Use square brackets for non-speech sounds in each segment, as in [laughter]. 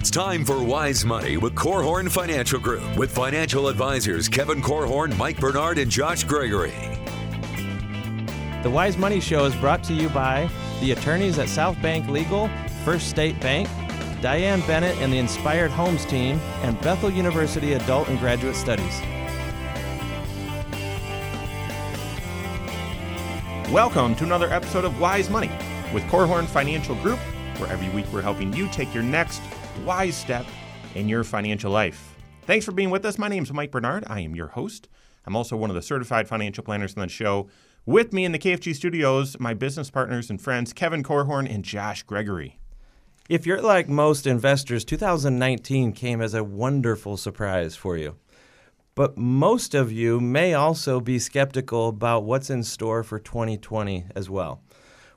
It's time for Wise Money with Korhorn Financial Group with financial advisors Kevin Korhorn, Mike Bernard, and Josh Gregory. The Wise Money Show is brought to you by the attorneys at South Bank Legal, First State Bank, Diane Bennett and the Inspired Homes team, and Bethel University Adult and Graduate Studies. Welcome to another episode of Wise Money with Korhorn Financial Group, where every week we're helping you take your next wise step in your financial life. Thanks for being with us. My name is Mike Bernard. I am your host. I'm also one of the certified financial planners on the show. With me in the KFG studios, my business partners and friends, Kevin Korhorn and Josh Gregory. If you're like most investors, 2019 came as a wonderful surprise for you. But most of you may also be skeptical about what's in store for 2020 as well.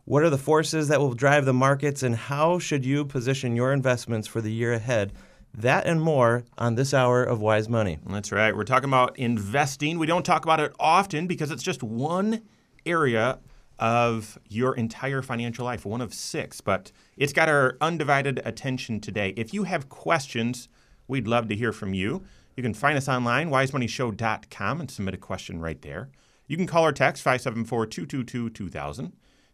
What are the forces that will drive the markets, and how should you position your investments for the year ahead? That and more on this hour of Wise Money. That's right. We're talking about investing. We don't talk about it often because it's just one area of your entire financial life, one of six, but it's got our undivided attention today. If you have questions, we'd love to hear from you. You can find us online, wisemoneyshow.com, and submit a question right there. You can call or text 574 222 2000.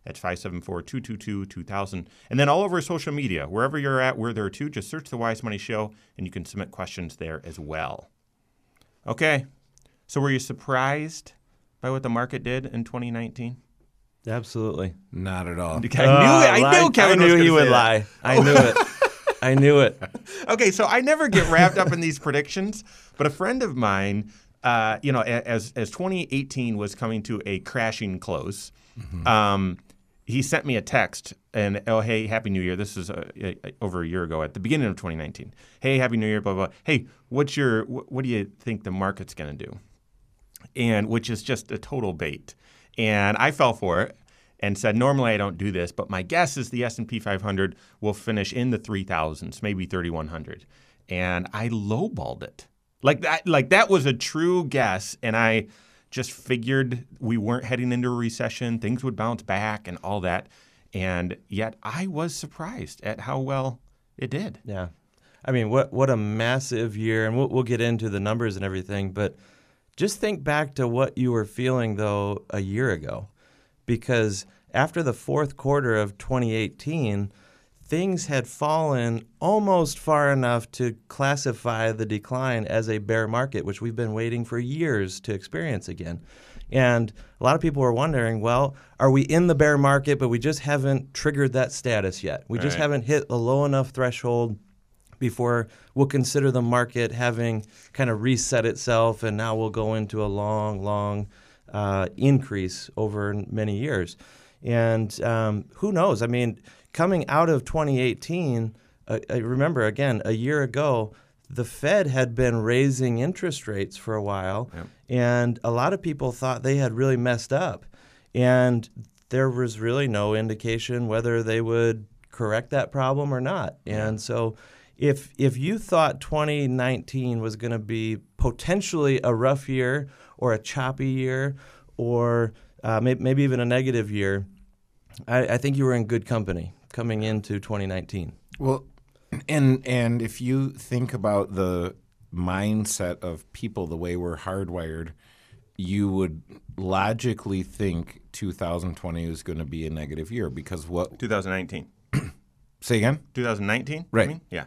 That's 574 222 2000. And then all over social media, wherever you're at, we're there too. Just search The Wise Money Show, and you can submit questions there as well. Okay, so were you surprised by what the market did in 2019? Absolutely. Not at all. I knew, I Uh, knew Kevin I knew gonna he would lie. I knew it. I knew it. [laughs] okay, so I never get wrapped up in these predictions, but a friend of mine, uh, you know, as as 2018 was coming to a crashing close, um, he sent me a text and oh hey, happy New Year. This is uh, uh, over a year ago at the beginning of 2019. Hey, happy New Year. Blah blah. blah. Hey, what's your wh- what do you think the market's going to do? and which is just a total bait. And I fell for it and said, normally I don't do this, but my guess is the S&P 500 will finish in the 3000s, maybe 3100. And I lowballed it. Like that like that was a true guess and I just figured we weren't heading into a recession, things would bounce back and all that. And yet I was surprised at how well it did. Yeah. I mean, what what a massive year, and we'll, we'll get into the numbers and everything, but just think back to what you were feeling though a year ago, because after the fourth quarter of 2018, things had fallen almost far enough to classify the decline as a bear market, which we've been waiting for years to experience again. And a lot of people were wondering, well, are we in the bear market, but we just haven't triggered that status yet? We just Right. haven't hit a low enough threshold before we'll consider the market having kind of reset itself, and now we'll go into a long, long uh, increase over many years. And um, who knows? I mean, coming out of 2018, uh, I remember again a year ago, the Fed had been raising interest rates for a while, and a lot of people thought they had really messed up, and there was really no indication whether they would correct that problem or not. And so if if you thought 2019 was going to be potentially a rough year or a choppy year or uh, may, maybe even a negative year, I, I think you were in good company coming into 2019. Well, and and if you think about the mindset of people, the way we're hardwired, you would logically think 2020 is going to be a negative year because what? 2019. [clears throat] Say again. 2019? Right. I mean? Yeah.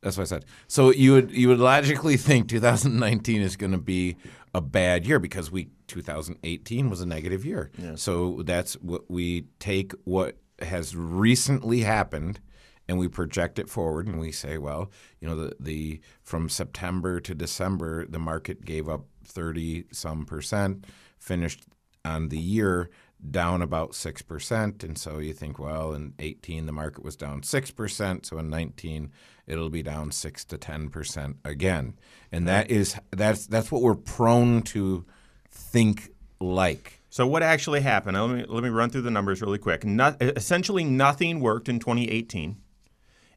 That's what I said. So you would you would logically think 2019 is going to be a bad year because we 2018 was a negative year. Yeah. So that's what we take what has recently happened and we project it forward and we say, well, you know, the the from September to December the market gave up 30 some percent, finished on the year down about 6%. And so you think, well, in 18, the market was down 6%. So in 19, it'll be down 6 to 10% again. And that is, that's, that's what we're prone to think like. So what actually happened? Let me let me run through the numbers really quick. No, essentially, nothing worked in 2018,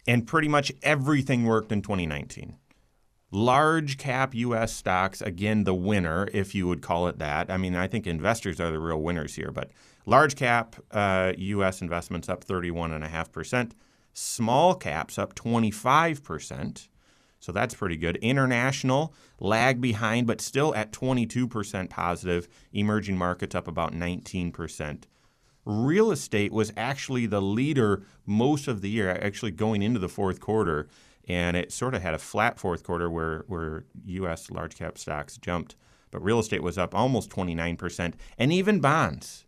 and pretty much everything worked in 2019. Large cap U.S. stocks, again, the winner, if you would call it that. I mean, I think investors are the real winners here, but large cap uh, U.S. investments up 31.5%. Small caps up 25%. So that's pretty good. International lag behind, but still at 22% positive. Emerging markets up about 19%. Real estate was actually the leader most of the year, actually going into the fourth quarter. And it sort of had a flat fourth quarter where, where U.S. large cap stocks jumped. But real estate was up almost 29%. And even bonds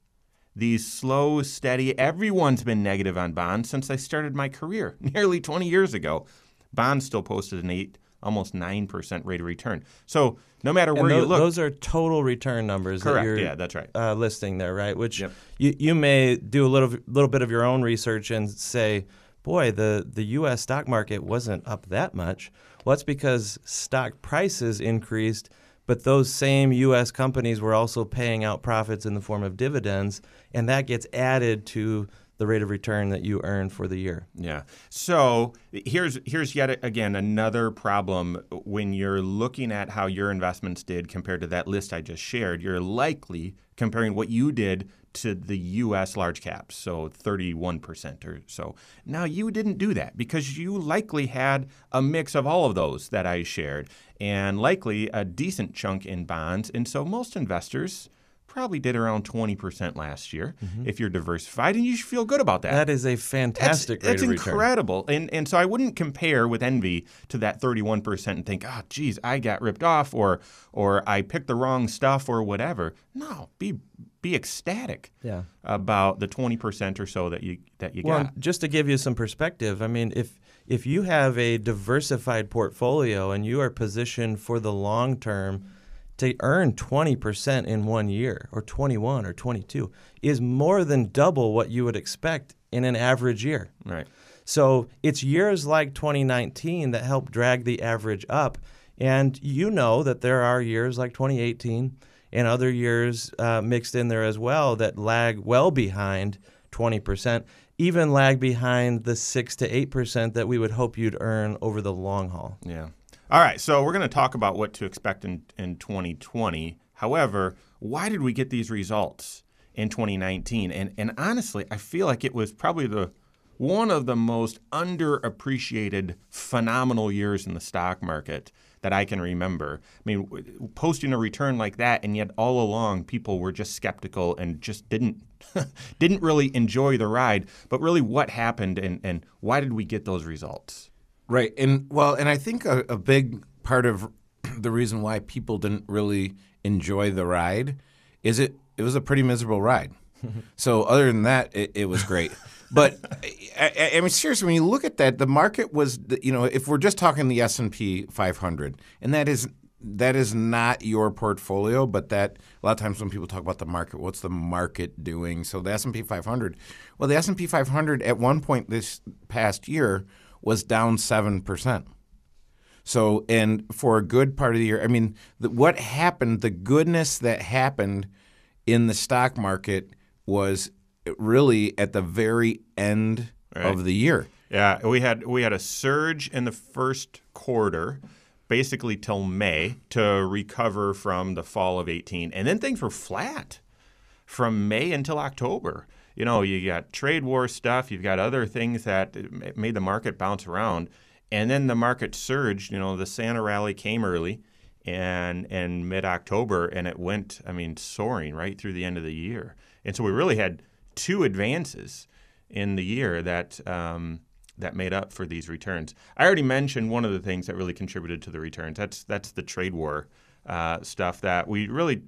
these slow, steady. Everyone's been negative on bonds since I started my career [laughs] nearly 20 years ago. Bonds still posted an eight, almost nine percent rate of return. So no matter where and you look, those are total return numbers. correct. That you're, yeah, that's right. uh, listing there, right? Which Yep. you, you may do a little little bit of your own research and say, boy, the, the U.S. stock market wasn't up that much. Well, that's because stock prices increased, but those same U.S. companies were also paying out profits in the form of dividends, and that gets added to the rate of return that you earn for the year. Yeah. So here's here's yet again another problem when you're looking at how your investments did compared to that list I just shared. You're likely comparing what you did to the U.S. large caps, so 31% or so. Now you didn't do that because you likely had a mix of all of those that I shared, and likely a decent chunk in bonds. And so most investors probably did around 20% last year if you're diversified, and you should feel good about that. That is a That's, fantastic that's rate of return. incredible. And and so I wouldn't compare with envy to that 31% and think, "Ah, geez, I got ripped off or or I picked the wrong stuff or whatever." No, be be ecstatic Yeah. about the 20% or so that you that you Well, got. just to give you some perspective, I mean, if if you have a diversified portfolio and you are positioned for the long term to earn 20% in one year or 21 or 22 is more than double what you would expect in an average year. Right. So it's years like 2019 that help drag the average up. And you know that there are years like 2018 and other years uh, mixed in there as well that lag well behind 20%, even lag behind the 6 to 8% that we would hope you'd earn over the long haul. Yeah. All right, so we're going to talk about what to expect in, in 2020. However, why did we get these results in 2019? And, and honestly, I feel like it was probably the one of the most underappreciated, phenomenal years in the stock market that I can remember. I mean, posting a return like that, and yet all along people were just skeptical and just didn't [laughs] didn't really enjoy the ride. But really, what happened, and, and why did we get those results? Right. And well, and I think a, a big part of [clears throat] the reason why people didn't really enjoy the ride is it it was a pretty miserable ride. [laughs] so other than that, it, it was great. But I, I, mean, seriously, when you look at that, the market was, you know, if we're just talking the S and P 500, and that is that is not your portfolio, but that a lot of times when people talk about the market, what's the market doing? So the S and P 500, well, the S and P 500 at one point this past year was down seven percent. So, and for a good part of the year, I mean, the, what happened, the goodness that happened in the stock market was really at the very end of the year. Yeah, we had we had a surge in the first quarter, basically till May to recover from the fall of 18, and then things were flat from May until October. You know, you got trade war stuff, you've got other things that made the market bounce around, and then the market surged. You know, the Santa rally came early, and and mid October, and it went, I mean, soaring right through the end of the year. And so we really had two advances in the year that um, that made up for these returns. I already mentioned one of the things that really contributed to the returns. That's that's the trade war uh, stuff that we really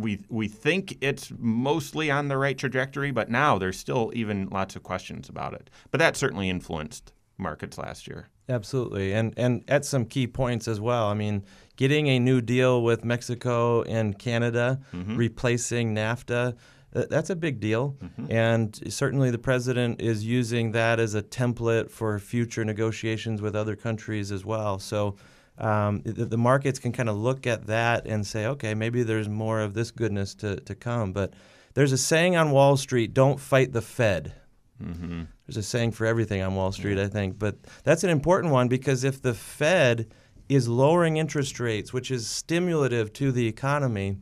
we we think it's mostly on the right trajectory, but now there's still even lots of questions about it. But that certainly influenced markets last year. Absolutely, and and at some key points as well. I mean, getting a new deal with Mexico and Canada, mm-hmm. replacing NAFTA, uh, that's a big deal. Mm-hmm. And certainly, the president is using that as a template for future negotiations with other countries as well. So. Um, the, the markets can kind of look at that and say, okay, maybe there's more of this goodness to, to come. But there's a saying on Wall Street don't fight the Fed. There's a saying for everything on Wall Street, I think. But that's an important one because if the Fed is lowering interest rates, which is stimulative to the economy,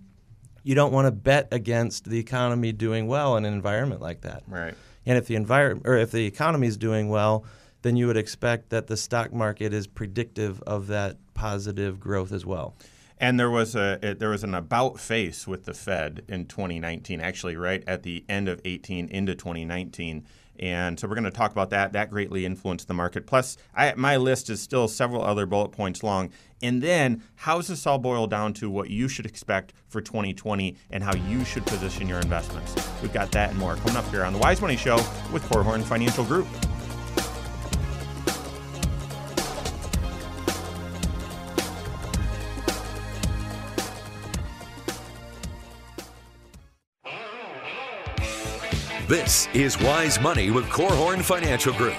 you don't want to bet against the economy doing well in an environment like that. Right. And if the environment or if the economy is doing well, then you would expect that the stock market is predictive of that positive growth as well. And there was a there was an about face with the Fed in 2019, actually, right at the end of 18 into 2019. And so we're going to talk about that. That greatly influenced the market. Plus, I, my list is still several other bullet points long. And then, how does this all boil down to what you should expect for 2020 and how you should position your investments? We've got that and more coming up here on the Wise Money Show with Korhorn Financial Group. This is Wise Money with Korhorn Financial Group.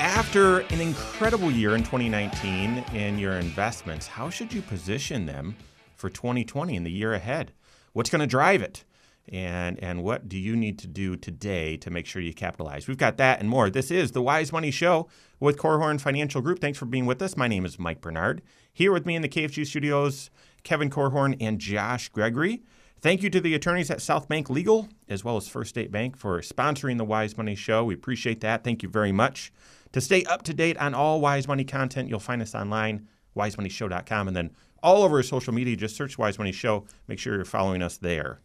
After an incredible year in 2019 in your investments, how should you position them for 2020 and the year ahead? What's going to drive it? And, and what do you need to do today to make sure you capitalize? We've got that and more. This is the Wise Money Show with Korhorn Financial Group. Thanks for being with us. My name is Mike Bernard. Here with me in the KFG studios, Kevin Korhorn and Josh Gregory. Thank you to the attorneys at South Bank Legal as well as First State Bank for sponsoring the Wise Money Show. We appreciate that. Thank you very much. To stay up to date on all Wise Money content, you'll find us online, wisemoneyshow.com, and then all over social media. Just search Wise Money Show. Make sure you're following us there.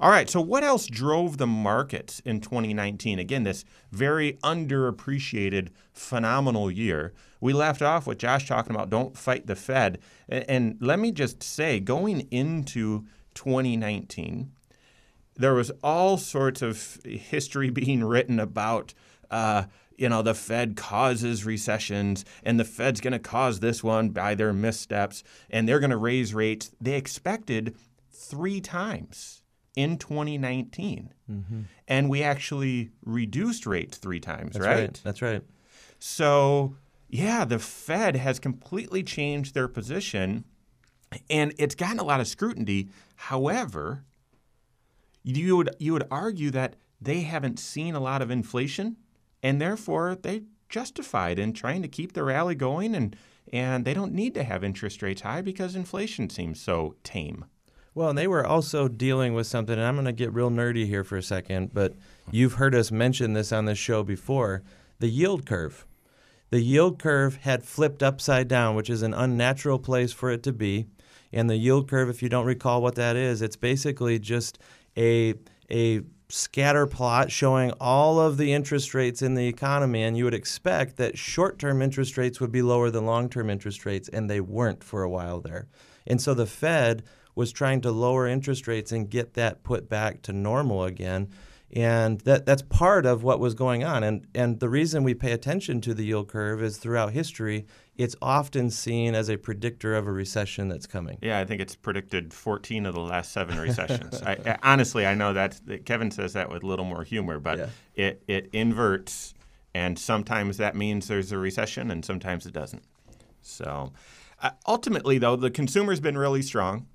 All right, so what else drove the markets in 2019? Again, this very underappreciated, phenomenal year. We left off with Josh talking about don't fight the Fed. And let me just say, going into 2019, there was all sorts of history [laughs] being written about, uh, you know, the Fed causes recessions and the Fed's going to cause this one by their missteps and they're going to raise rates. They expected three times in 2019. Mm-hmm. And we actually reduced rates three times, That's right? right? That's right. So, yeah, the Fed has completely changed their position and it's gotten a lot of scrutiny. However, you would you would argue that they haven't seen a lot of inflation, and therefore they justified in trying to keep the rally going, and and they don't need to have interest rates high because inflation seems so tame. Well, and they were also dealing with something, and I'm going to get real nerdy here for a second, but you've heard us mention this on this show before the yield curve. The yield curve had flipped upside down, which is an unnatural place for it to be. And the yield curve, if you don't recall what that is, it's basically just a a scatter plot showing all of the interest rates in the economy and you would expect that short-term interest rates would be lower than long-term interest rates and they weren't for a while there. And so the Fed was trying to lower interest rates and get that put back to normal again. And that, that's part of what was going on. And, and the reason we pay attention to the yield curve is throughout history, it's often seen as a predictor of a recession that's coming. Yeah, I think it's predicted 14 of the last seven recessions. I, I, honestly, I know that, Kevin says that with a little more humor, but yeah. it, it inverts, and sometimes that means there's a recession, and sometimes it doesn't. So uh, ultimately, though, the consumer's been really strong,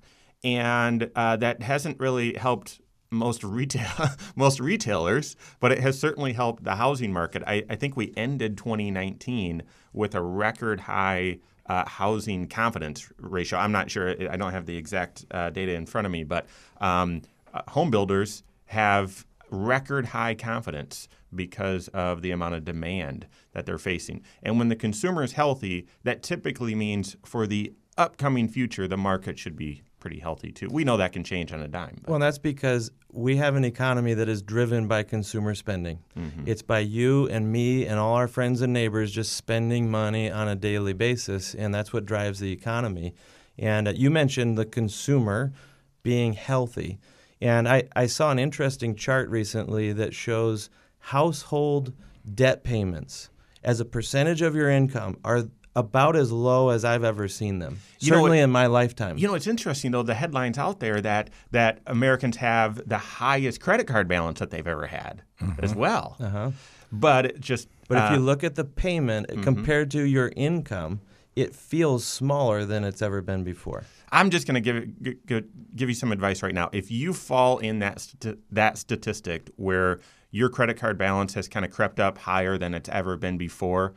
and uh, that hasn't really helped most retail [laughs] most retailers, but it has certainly helped the housing market. I, I think we ended 2019 with a record high uh, housing confidence ratio. I'm not sure. I don't have the exact uh, data in front of me, but um, uh, home builders have record high confidence because of the amount of demand that they're facing. And when the consumer is healthy, that typically means for the upcoming future, the market should be pretty healthy too. We know that can change on a dime. But. Well, that's because we have an economy that is driven by consumer spending. Mm-hmm. It's by you and me and all our friends and neighbors just spending money on a daily basis, and that's what drives the economy. And uh, you mentioned the consumer being healthy. And I, I saw an interesting chart recently that shows household debt payments as a percentage of your income are about as low as I've ever seen them. You certainly in my lifetime. You know, it's interesting though. The headlines out there that that Americans have the highest credit card balance that they've ever had mm-hmm. as well. Uh-huh. But it just but uh, if you uh, look at the payment mm-hmm. compared to your income, it feels smaller than it's ever been before. I'm just going to give give, give you some advice right now. If you fall in that st- that statistic where your credit card balance has kind of crept up higher than it's ever been before,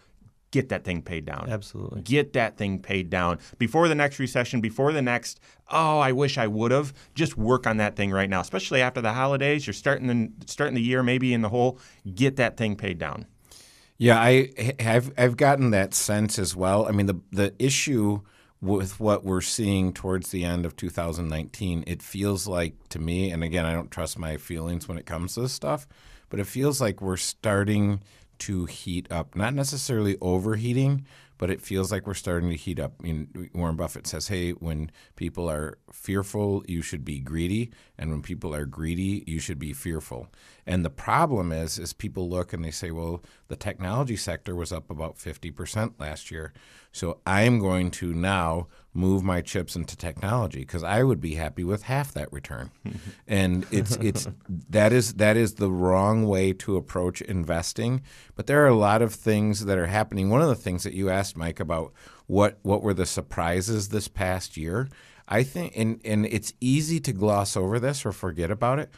get that thing paid down. Absolutely. Get that thing paid down before the next recession, before the next, oh, I wish I would have. Just work on that thing right now, especially after the holidays. You're starting the, starting the year maybe in the hole. Get that thing paid down. Yeah, I have I've gotten that sense as well. I mean, the the issue with what we're seeing towards the end of 2019, it feels like to me, and again, I don't trust my feelings when it comes to this stuff, but it feels like we're starting to heat up. Not necessarily overheating, but it feels like we're starting to heat up. I mean, Warren Buffett says, "Hey, when people are fearful, you should be greedy, and when people are greedy, you should be fearful." And the problem is, is people look and they say, "Well, the technology sector was up about fifty percent last year, so I'm going to now move my chips into technology because I would be happy with half that return." [laughs] and it's it's that is that is the wrong way to approach investing. But there are a lot of things that are happening. One of the things that you asked Mike about what what were the surprises this past year. I think, and, and it's easy to gloss over this or forget about it.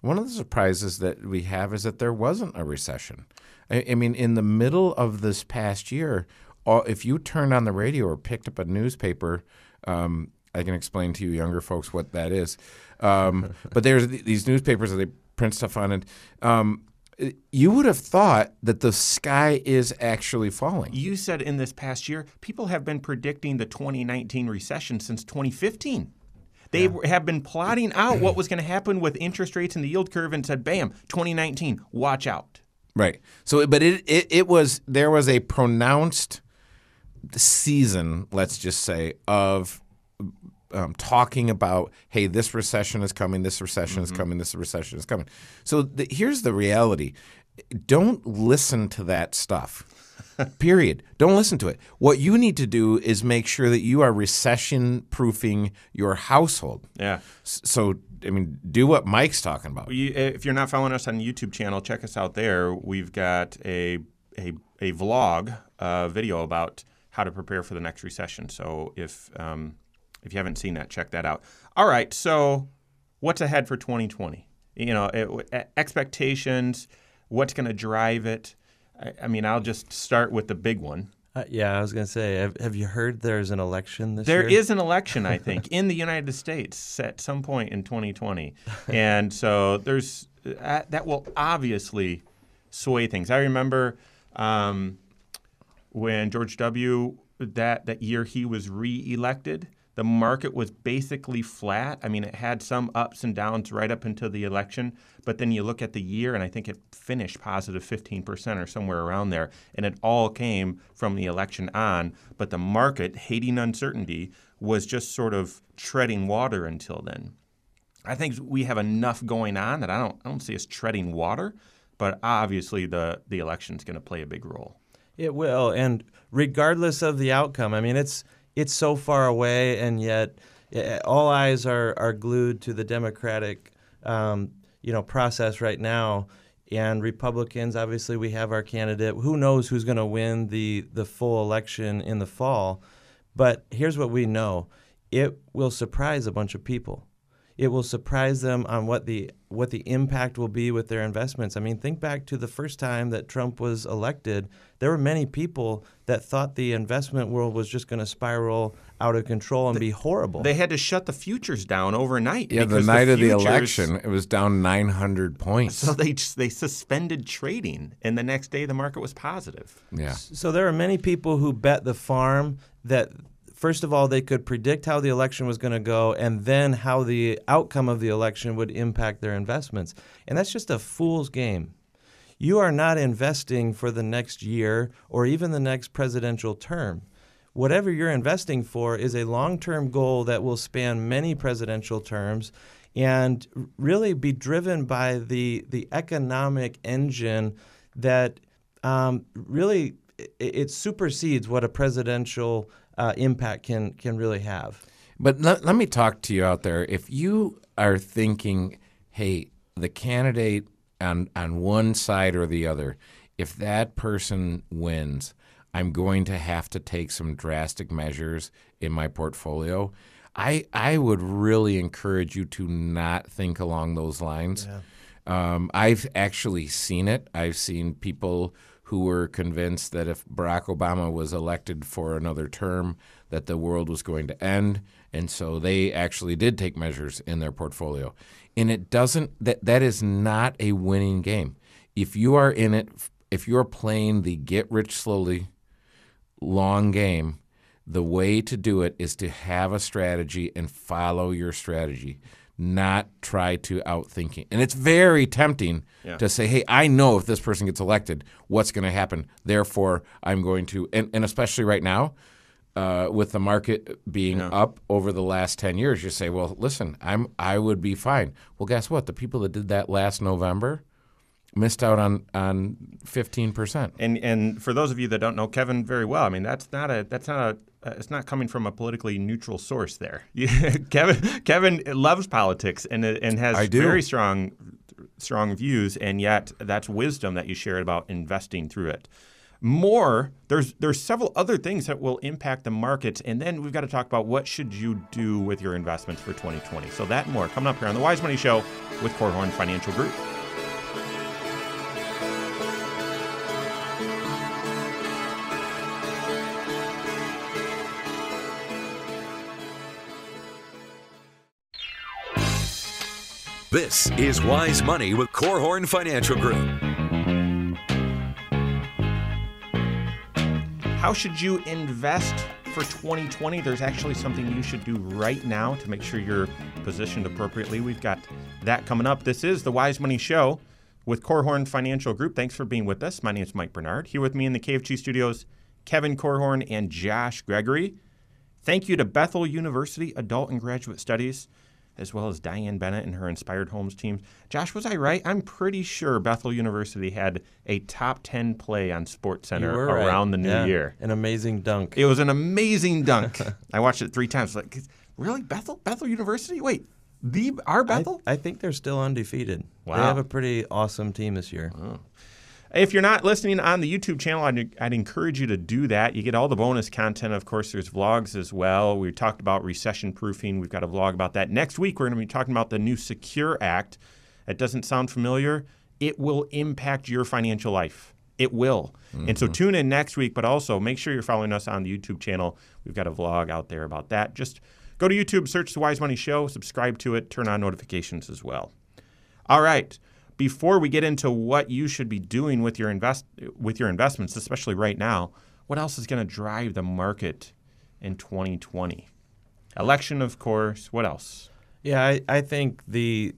One of the surprises that we have is that there wasn't a recession. I, I mean, in the middle of this past year, all, if you turned on the radio or picked up a newspaper, um, I can explain to you younger folks what that is. Um, [laughs] but there's th- these newspapers that they print stuff on, and um, you would have thought that the sky is actually falling. You said in this past year, people have been predicting the 2019 recession since 2015. They have been plotting out what was going to happen with interest rates and the yield curve and said, bam, 2019, watch out. Right. So, but it, it, it was there was a pronounced season, let's just say, of um, talking about, hey, this recession is coming, this recession is coming, this recession is coming. So the, here's the reality: don't listen to that stuff. [laughs] Period. Don't listen to it. What you need to do is make sure that you are recession proofing your household. Yeah. So, I mean, do what Mike's talking about. You, if you're not following us on the YouTube channel, check us out there. We've got a a, a vlog uh, video about how to prepare for the next recession. So if um, if you haven't seen that, check that out. All right. So what's ahead for 2020? You know, it, expectations. What's going to drive it? I, I mean, I'll just start with the big one. Uh, yeah, I was going to say, have, have you heard there's an election this There year? is an election, I think, [laughs] in the United States at some point in 2020, and so there's uh, that will obviously sway things. I remember um, when George W. that that year he was reelected. The market was basically flat. I mean, it had some ups and downs right up until the election, but then you look at the year, and I think it finished positive 15% or somewhere around there. And it all came from the election on. But the market, hating uncertainty, was just sort of treading water until then. I think we have enough going on that I don't, I don't see us treading water, but obviously the, the election is going to play a big role. It will, and regardless of the outcome, I mean, it's it's so far away, and yet eh, all eyes are are glued to the Democratic, um, you know, process right now. And Republicans, obviously, we have our candidate. Who knows who's going to win the the full election in the fall? But here's what we know: it will surprise a bunch of people it will surprise them on what the what the impact will be with their investments. I mean, think back to the first time that Trump was elected. There were many people that thought the investment world was just going to spiral out of control and be horrible. They had to shut the futures down overnight. Yeah, the because night of the election, it was down 900 points. So they they suspended trading, and the next day the market was positive. yeah. So there are many people who bet the farm that first of all they could predict how the election was going to go and then how the outcome of the election would impact their investments. And that's just a fool's game. You are not investing for the next year or even the next presidential term. Whatever you're investing for is a long-term goal that will span many presidential terms and really be driven by the the economic engine that um, really it, it supersedes what a presidential uh, impact can can really have. But let, let me talk to you out there. If you are thinking, hey, the candidate on, on one side or the other, if that person wins, I'm going to have to take some drastic measures in my portfolio. I, I would really encourage you to not think along those lines. Um, I've actually seen it. I've seen people who were convinced that if Barack Obama was elected for another term, that the world was going to end, and so they actually did take measures in their portfolio. And it doesn't that that is not a winning game. If you are in it, if you are playing the get rich slowly long game, the way to do it is to have a strategy and follow your strategy, not try to outthink it. And it's very tempting Yeah. to say, hey, I know if this person gets elected, what's going to happen. Therefore, I'm going to, and, and especially right now, uh, with the market being up over the last 10 years, you say, well, listen, I'm, I would be fine. Well, guess what? The people that did that last November missed out on, on 15%. And and for those of you that don't know Kevin very well, I mean that's not a that's not a uh, it's not coming from a politically neutral source. There, [laughs] Kevin Kevin loves politics and and has very strong strong views, and yet that's wisdom that you shared about investing through it. More, there's there's several other things that will impact the markets, and then we've got to talk about what should you do with your investments for 2020. So that and more coming up here on the Wise Money Show with Korhorn Financial Group. This is Wise Money with Korhorn Financial Group. How should you invest for 2020? There's actually something you should do right now to make sure you're positioned appropriately. We've got that coming up. This is the Wise Money Show with Korhorn Financial Group. Thanks for being with us. My name is Mike Bernard. Here with me in the KFG studios, Kevin Korhorn and Josh Gregory. Thank you to Bethel University Adult and Graduate Studies, as well as Diane Bennett and her Inspired Homes team. Josh, was I right? I'm pretty sure Bethel University had a top 10 play on SportsCenter were right. around the new Yeah. year. An amazing dunk. It was an amazing dunk. [laughs] I watched it three times. Like, really, Bethel, Bethel University? Wait, the our Bethel? I think they're still undefeated. Wow. They have a pretty awesome team this year. Oh. If you're not listening on the YouTube channel, I'd, I'd encourage you to do that. You get all the bonus content. Of course, there's vlogs as well. We talked about recession proofing. We've got a vlog about that. Next week, we're going to be talking about the new Secure Act. It doesn't sound familiar. It will impact your financial life. It will. And so mm-hmm. tune in next week, but also make sure you're following us on the YouTube channel. We've got a vlog out there about that. Just go to YouTube, search The Wise Money Show, subscribe to it, turn on notifications as well. All right. Before we get into what you should be doing with your invest with your investments, especially right now, what else is going to drive the market in 2020? Election, of course. What else? Yeah, I, I think the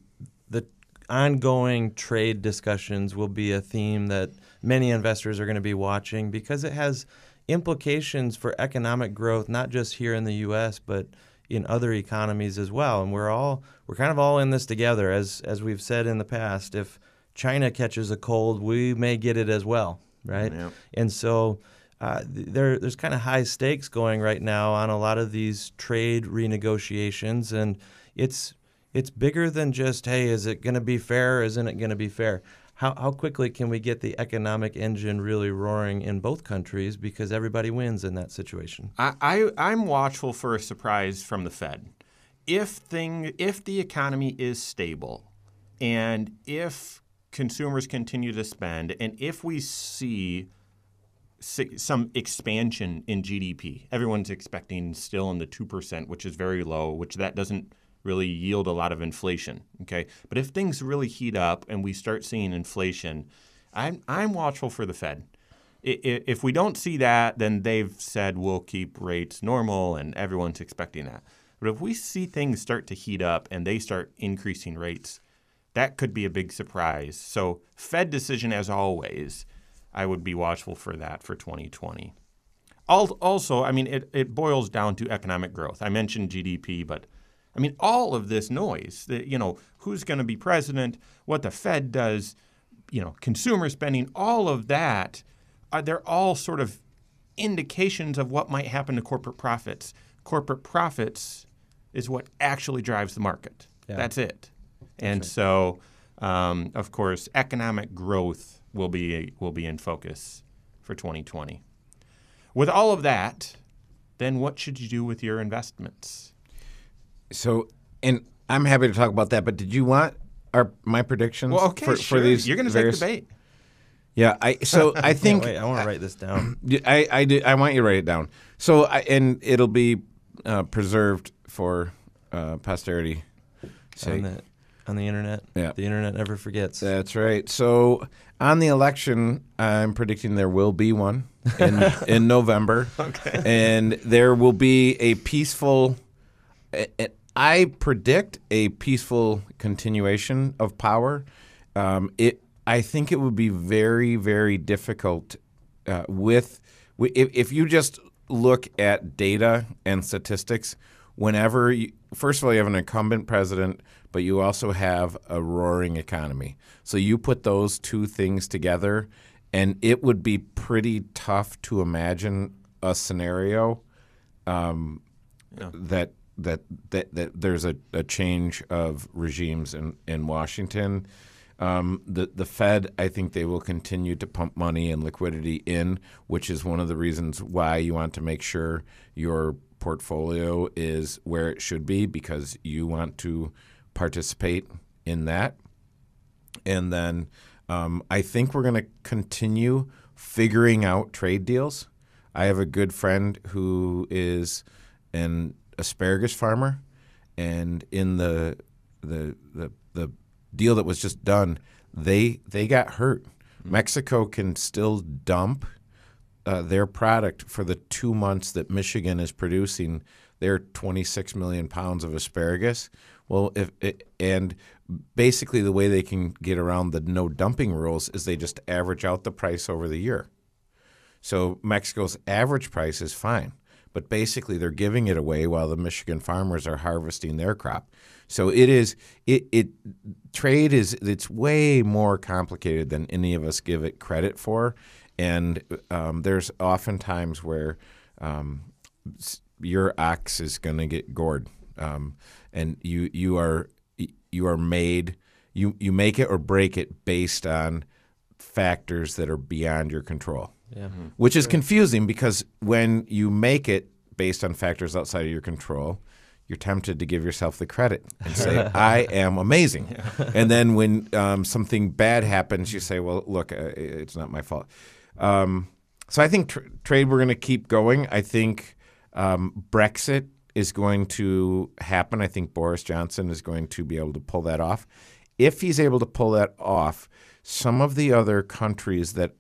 the ongoing trade discussions will be a theme that many investors are going to be watching because it has implications for economic growth, not just here in the U.S. but in other economies as well. And we're all we're kind of all in this together, as as we've said in the past. If China catches a cold, we may get it as well, right? Yeah. And so uh, there, there's kind of high stakes going right now on a lot of these trade renegotiations, and it's it's bigger than just hey, is it going to be fair? Isn't it going to be fair? How, how quickly can we get the economic engine really roaring in both countries because everybody wins in that situation? I, I I'm watchful for a surprise from the Fed. If thing if the economy is stable, and if consumers continue to spend, and if we see some expansion in GDP, everyone's expecting still in the two percent, which is very low, which that doesn't really yield a lot of inflation. Okay, but if things really heat up and we start seeing inflation, I'm I'm watchful for the Fed. If we don't see that, then they've said we'll keep rates normal, and everyone's expecting that. But if we see things start to heat up and they start increasing rates, that could be a big surprise. So, Fed decision as always, I would be watchful for that for 2020. Also, I mean, it, it boils down to economic growth. I mentioned GDP, but I mean, all of this noise, that, you know, who's going to be president, what the Fed does, you know, consumer spending, all of that, are they're all sort of indications of what might happen to corporate profits. Corporate profits is what actually drives the market. Yeah. That's it. And so, um, of course, economic growth will be will be in focus for 2020. With all of that, then what should you do with your investments? So, and I'm happy to talk about that. But did you want our my predictions? Well, okay, for, sure. for these You're going to take various- debate. Yeah, I so [laughs] I think wait. I want to write this down. [clears throat] I I, do, I want you to write it down. So I, and it'll be uh, preserved for uh, posterity. on the on the internet. Yeah. The internet never forgets. That's right. So on the election, I'm predicting there will be one in [laughs] in November. Okay. And there will be a peaceful. I predict a peaceful continuation of power. Um, it. I think it would be very, very difficult uh, with if, if you just look at data and statistics. Whenever, you, first of all, you have an incumbent president, but you also have a roaring economy. So you put those two things together, and it would be pretty tough to imagine a scenario um, that, that that that there's a, a change of regimes in, in Washington. Um, the the Fed, I think they will continue to pump money and liquidity in, which is one of the reasons why you want to make sure your portfolio is where it should be because you want to participate in that. And then um, I think we're going to continue figuring out trade deals. I have a good friend who is an asparagus farmer, and in the the the, the deal that was just done, they they got hurt. Mexico can still dump uh, their product for the two months that Michigan is producing their 26 million pounds of asparagus. Well, if it, and basically the way they can get around the no dumping rules is they just average out the price over the year. So Mexico's average price is fine, but basically they're giving it away while the Michigan farmers are harvesting their crop. So it is it it trade is it's way more complicated than any of us give it credit for, and um, there's often times where um, your ox is going to get gored, um, and you you are you are made you you make it or break it based on factors that are beyond your control Yeah. which is confusing because when you make it based on factors outside of your control, you're tempted to give yourself the credit and say, [laughs] "I am amazing," and then when um, something bad happens, you say, "Well, look, uh, it's not my fault." Um, so I think tr- trade we're going to keep going. I think um, Brexit is going to happen. I think Boris Johnson is going to be able to pull that off. If he's able to pull that off, some of the other countries that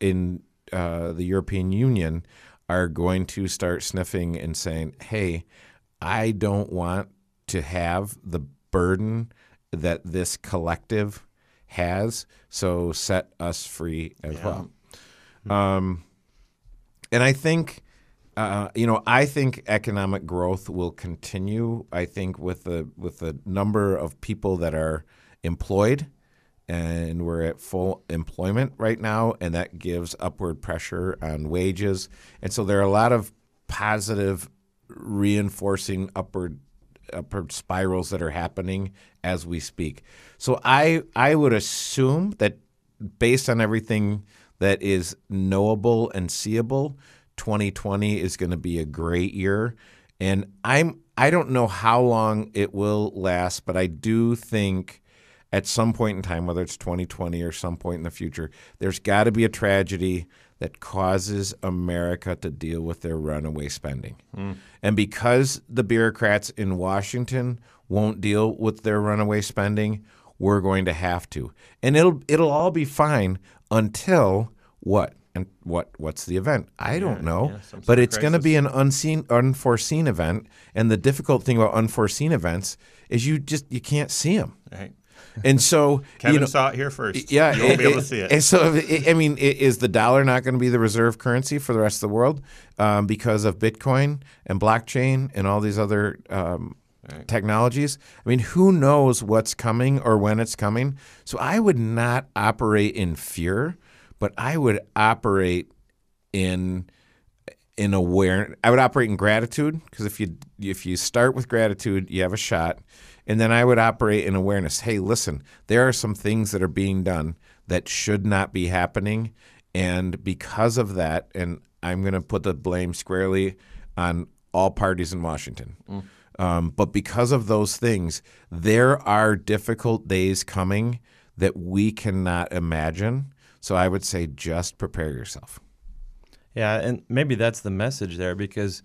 in uh, the European Union are going to start sniffing and saying, "Hey, I don't want to have the burden that this collective has, so set us free as well." Um, and I think, uh, you know, I think economic growth will continue. I think with the with the number of people that are employed, and we're at full employment right now, and that gives upward pressure on wages. And so there are a lot of positive, reinforcing upward upward spirals that are happening as we speak. So I I would assume that based on everything that is knowable and seeable, 2020 is going to be a great year. And I'm I don't know how long it will last, but I do think at some point in time, whether it's 2020 or some point in the future, there's got to be a tragedy that causes America to deal with their runaway spending. And because the bureaucrats in Washington won't deal with their runaway spending, we're going to have to. And it'll it'll all be fine until what? And what what's the event? I don't know. yeah, but it's going to be an unseen unforeseen event, and the difficult thing about unforeseen events is you just you can't see them. Right. And so Kevin you know, saw it here first. yeah, you won't be able to see it. And so, I mean, is the dollar not going to be the reserve currency for the rest of the world um, because of Bitcoin and blockchain and all these other um, technologies? I mean, who knows what's coming or when it's coming? So I would not operate in fear, but I would operate in in aware I would operate in gratitude because if you if you start with gratitude, you have a shot. And then I would operate in awareness. Hey, listen, there are some things that are being done that should not be happening and because of that and I'm going to put the blame squarely on all parties in Washington. Um, but because of those things, there are difficult days coming that we cannot imagine. So I would say just prepare yourself. Yeah, and maybe that's the message there because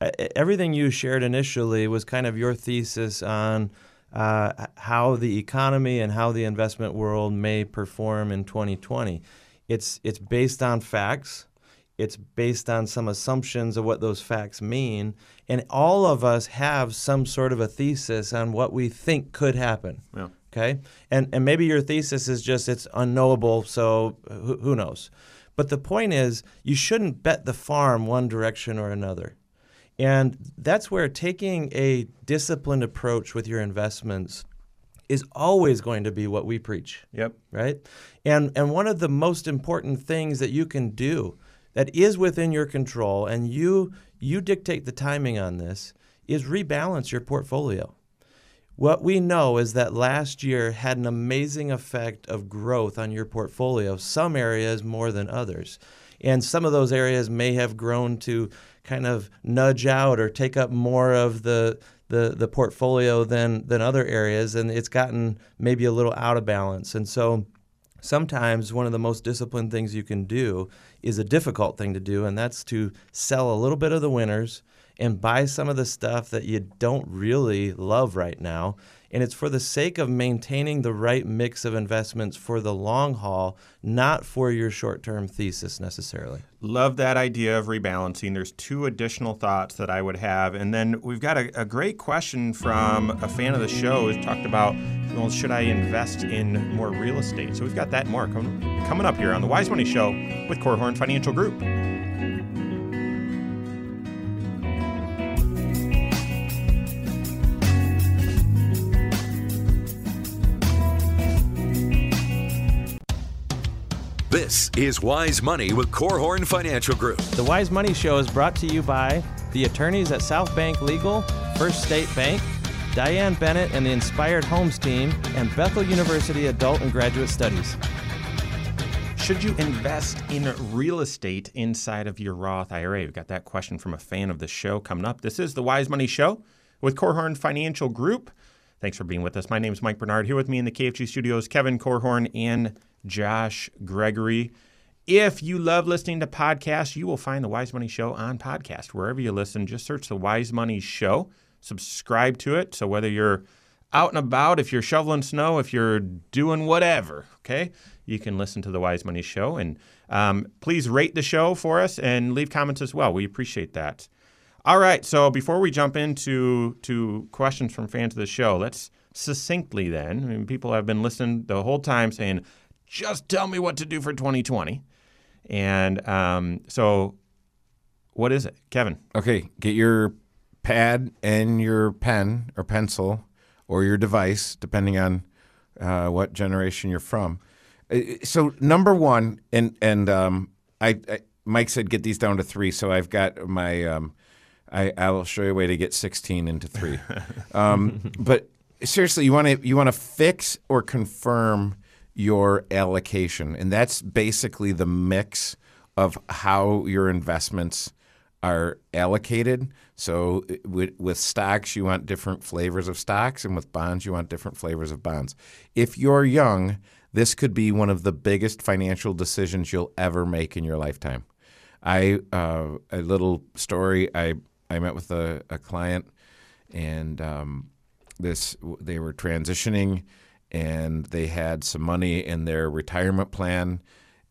uh, everything you shared initially was kind of your thesis on uh, how the economy and how the investment world may perform in 2020. It's it's based on facts. It's based on some assumptions of what those facts mean, and all of us have some sort of a thesis on what we think could happen. Yeah. Okay, and and maybe your thesis is just it's unknowable, so who, who knows? But the point is, you shouldn't bet the farm one direction or another. And that's where taking a disciplined approach with your investments is always going to be what we preach. Yep. Right? And and one of the most important things that you can do that is within your control and you you dictate the timing on this is rebalance your portfolio. What we know is that last year had an amazing effect of growth on your portfolio, some areas more than others. And some of those areas may have grown to kind of nudge out or take up more of the the, the portfolio than than other areas and it's gotten maybe a little out of balance. And so sometimes one of the most disciplined things you can do is a difficult thing to do and that's to sell a little bit of the winners and buy some of the stuff that you don't really love right now. And it's for the sake of maintaining the right mix of investments for the long haul, not for your short term thesis necessarily. Love that idea of rebalancing. There's two additional thoughts that I would have. And then we've got a, a great question from a fan of the show who talked about, well, should I invest in more real estate? So we've got that more coming, coming up here on the Wise Money Show with Korhorn Financial Group. This is Wise Money with Korhorn Financial Group. The Wise Money Show is brought to you by the attorneys at South Bank Legal, First State Bank, Diane Bennett and the Inspired Homes team, and Bethel University Adult and Graduate Studies. Should you invest in real estate inside of your Roth IRA? We've got that question from a fan of the show coming up. This is the Wise Money Show with Korhorn Financial Group. Thanks for being with us. My name is Mike Bernard. Here with me in the KFG studios, Kevin Korhorn and Josh Gregory. If you love listening to podcasts, you will find the Wise Money Show on podcast. Wherever you listen, just search the Wise Money Show, subscribe to it. So whether you're out and about, if you're shoveling snow, if you're doing whatever, okay, you can listen to the Wise Money Show. And um, please rate the show for us and leave comments as well. We appreciate that. All right, so before we jump into to questions from fans of the show, let's succinctly then. I mean, people have been listening the whole time saying, just tell me what to do for 2020. And um, so, what is it, Kevin? Okay, get your pad and your pen or pencil or your device, depending on uh, what generation you're from. So number one, and and um, I, I Mike said get these down to three. So I've got my um, I I'll show you a way to get 16 into three. [laughs] um, but seriously, you want to you want to fix or confirm your allocation, and that's basically the mix of how your investments are allocated. So with, with stocks, you want different flavors of stocks, and with bonds, you want different flavors of bonds. If you're young, this could be one of the biggest financial decisions you'll ever make in your lifetime. I uh, a little story. I I met with a, a client, and um, this they were transitioning, and they had some money in their retirement plan,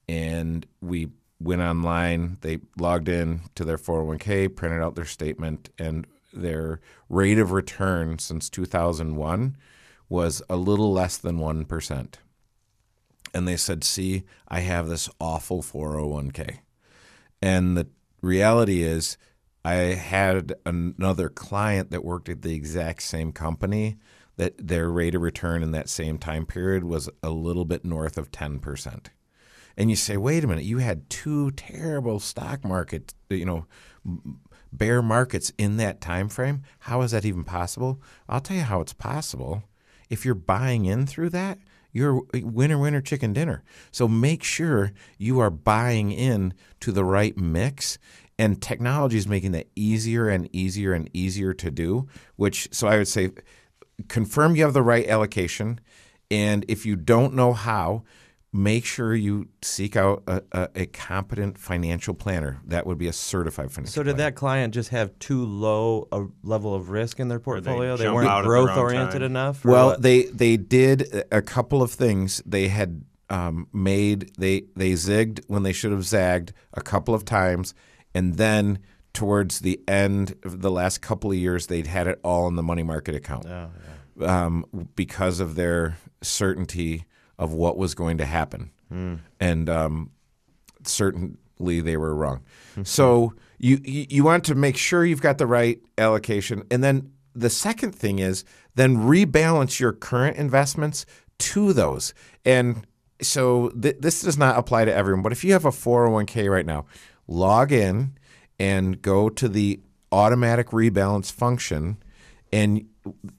and we went online. They logged in to their 401k, printed out their statement, and their rate of return since 2001 was a little less than 1%. And they said, See, I have this awful 401k. And the reality is, I had another client that worked at the exact same company that their rate of return in that same time period was a little bit north of 10% and you say, wait a minute, you had two terrible stock market, you know, bear markets in that time frame. How is that even possible? I'll tell you how it's possible. If you're buying in through that, you're eh, winner, winner, chicken dinner. So make sure you are buying in to the right mix. And technology is making that easier and easier and easier to do. Which, so I would say, confirm you have the right allocation. And if you don't know how, make sure you seek out a, a, a competent financial planner. That would be a certified financial. So did planner. that client just have too low a level of risk in their portfolio? They, jump weren't out growth oriented time? enough. Well, what? they they did a couple of things. They had um, made they they zigged when they should have zagged a couple of times, and then towards the end of the last couple of years, they'd had it all in the money market account. Oh, um, because of their certainty of what was going to happen, and um, certainly they were wrong. so you, you you want to make sure you've got the right allocation, and then the second thing is then rebalance your current investments to those. And so th- this does not apply to everyone, but if you have a 401k right now, log in and go to the automatic rebalance function and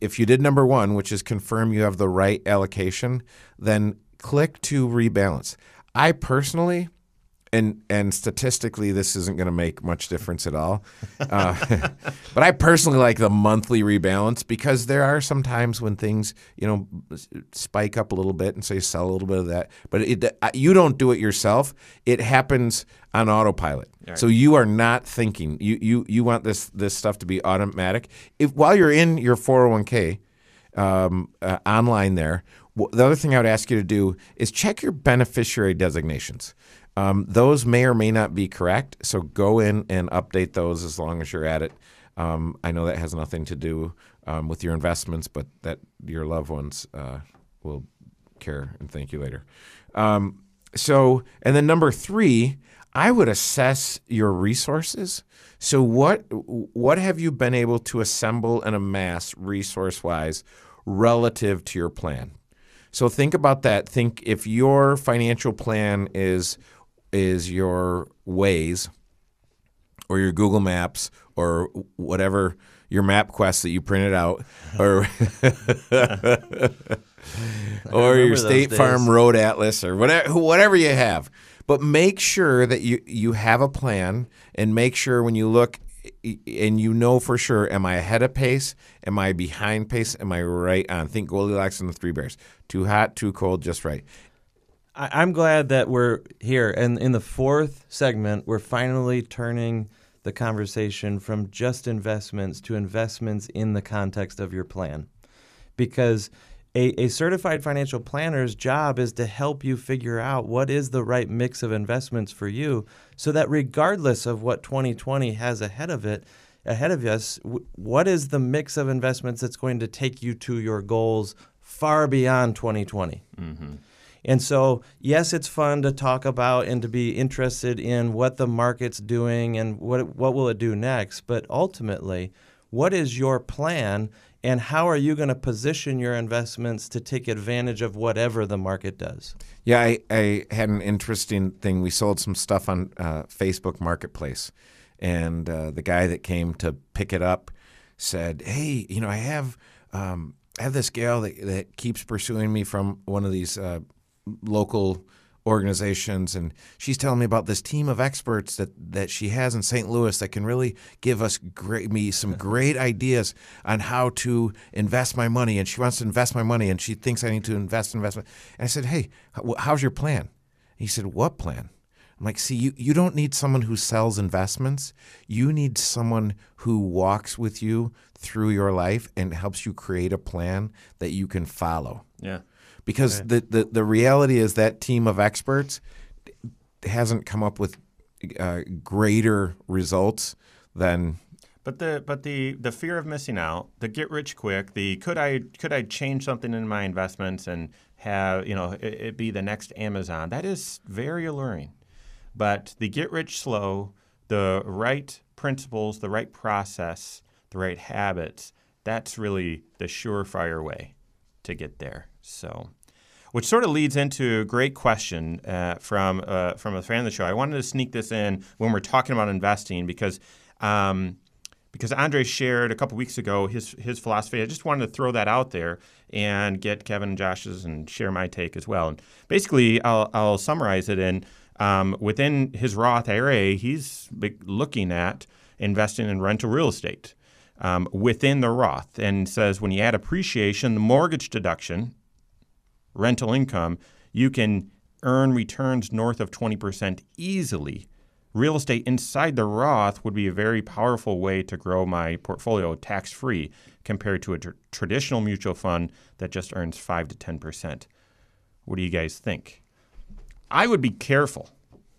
if you did number one, which is confirm you have the right allocation, then click to rebalance. I personally, and and statistically, this isn't going to make much difference at all. Uh, [laughs] but I personally like the monthly rebalance because there are some times when things, you know, spike up a little bit, and so you sell a little bit of that. But it, you don't do it yourself; it happens on autopilot. So you are not thinking. You you you want this this stuff to be automatic. If while you're in your 401k um, uh, online there, the other thing I would ask you to do is check your beneficiary designations. Um, those may or may not be correct, so go in and update those as long as you're at it. Um, I know that has nothing to do um, with your investments, but that your loved ones uh, will care and thank you later. Um, so, and then number three, I would assess your resources. So, what what have you been able to assemble and amass resource wise relative to your plan? So think about that. Think if your financial plan is is your Waze or your Google Maps or whatever your MapQuest that you printed out or [laughs] or your State days. Farm Road Atlas or whatever whatever you have. But make sure that you you have a plan and make sure when you look and you know for sure am I ahead of pace? Am I behind pace? Am I right on? Think Goldilocks and the Three Bears. Too hot, too cold, just right. I, I'm glad that we're here. And in the fourth segment, we're finally turning the conversation from just investments to investments in the context of your plan. Because a, a certified financial planner's job is to help you figure out what is the right mix of investments for you so that regardless of what 2020 has ahead of it, ahead of us, what is the mix of investments that's going to take you to your goals far beyond 2020? And so, yes, it's fun to talk about and to be interested in what the market's doing and what what will it do next. But ultimately, what is your plan, and how are you going to position your investments to take advantage of whatever the market does? Yeah, I, I had an interesting thing. We sold some stuff on uh, Facebook Marketplace, and uh, the guy that came to pick it up said, "Hey, you know, I have um, I have this gal that, that keeps pursuing me from one of these uh, local organizations, and she's telling me about this team of experts that, that she has in St. Louis that can really give us great me some [laughs] great ideas on how to invest my money. And she wants to invest my money, and she thinks I need to invest investment. And I said, "Hey, how's your plan?" And he said, "What plan?" I'm like, see, you, you don't need someone who sells investments. You need someone who walks with you through your life and helps you create a plan that you can follow Yeah. Because the, the, the reality is that team of experts hasn't come up with uh, greater results than But the but the the fear of missing out, the get rich quick, the could I could I change something in my investments and have you know it, it be the next Amazon? That is very alluring. But the get rich slow, the right principles, the right process, the right habits, that's really the surefire way to get there. So, which sort of leads into a great question uh, from uh, from a fan of the show. I wanted to sneak this in when we're talking about investing because um, because Andre shared a couple weeks ago his his philosophy. I just wanted to throw that out there and get Kevin and Josh's and share my take as well. And basically, I'll I'll summarize it in um, within his Roth IRA, he's looking at investing in rental real estate um, within the Roth, and says when you add appreciation, the mortgage deduction, rental income, you can earn returns north of 20% easily, real estate inside the Roth would be a very powerful way to grow my portfolio tax free compared to a tr- traditional mutual fund that just earns 5 to 10%. What do you guys think? I would be careful.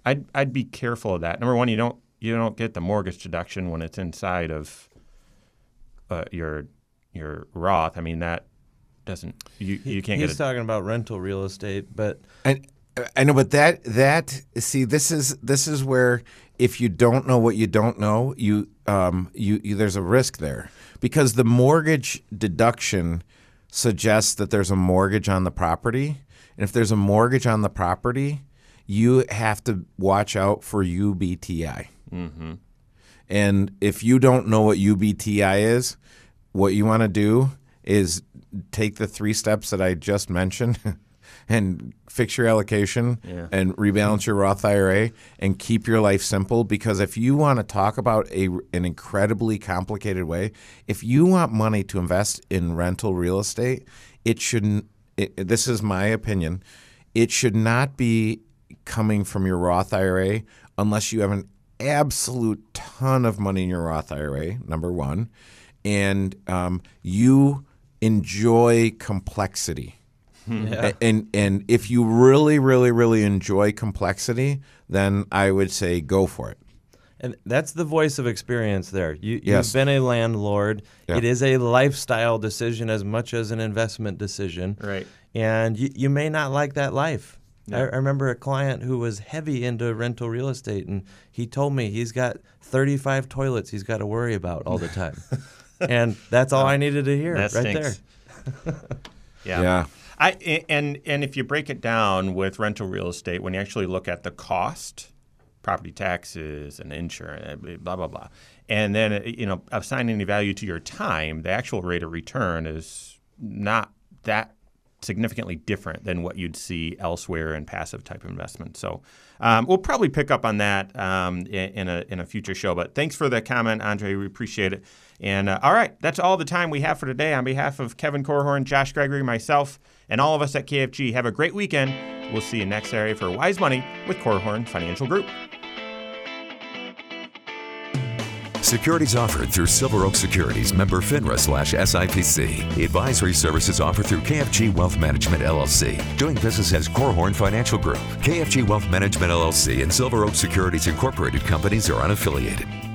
I'd, I'd be careful of that. Number one, you don't you don't get the mortgage deduction when it's inside of uh, your your Roth. I mean that doesn't you you can't He's get it. talking about rental real estate, but I, I know, but that that see, this is this is where if you don't know what you don't know, you um you, you there's a risk there because the mortgage deduction suggests that there's a mortgage on the property, and if there's a mortgage on the property, you have to watch out for UBTI. Mm-hmm. And if you don't know what UBTI is, what you want to do is take the three steps that I just mentioned [laughs] and fix your allocation and rebalance your Roth IRA and keep your life simple. Because if you want to talk about a, an incredibly complicated way, if you want money to invest in rental real estate, it shouldn't. It, this is my opinion. It should not be coming from your Roth IRA unless you have an absolute ton of money in your Roth IRA, number one, and um, you enjoy complexity. Hmm. A- And and if you really, really, really enjoy complexity, then I would say go for it. And that's the voice of experience there. You, Yes. You've been a landlord. Yeah. It is a lifestyle decision as much as an investment decision. Right. And you, you may not like that life. I, I remember a client who was heavy into rental real estate, and he told me he's got 35 toilets he's got to worry about all the time. [laughs] and that's all I needed to hear That right stinks. there. [laughs] Yeah. Yeah. I and and if you break it down with rental real estate, when you actually look at the cost, property taxes and insurance, blah blah blah, and then uh, you know assigning any value to your time, the actual rate of return is not that significantly different than what you'd see elsewhere in passive type investment. So um, we'll probably pick up on that um, in, in a in a future show. But thanks for the comment, Andre. We appreciate it. And uh, all right, that's all the time we have for today. On behalf of Kevin Korhorn, Josh Gregory, myself, and all of us at KFG, have a great weekend. We'll see you next area for Wise Money with Korhorn Financial Group. Securities offered through Silver Oak Securities, member FINRA slash SIPC. Advisory services offered through KFG Wealth Management LLC. Doing business as Korhorn Financial Group. KFG Wealth Management LLC and Silver Oak Securities Incorporated companies are unaffiliated.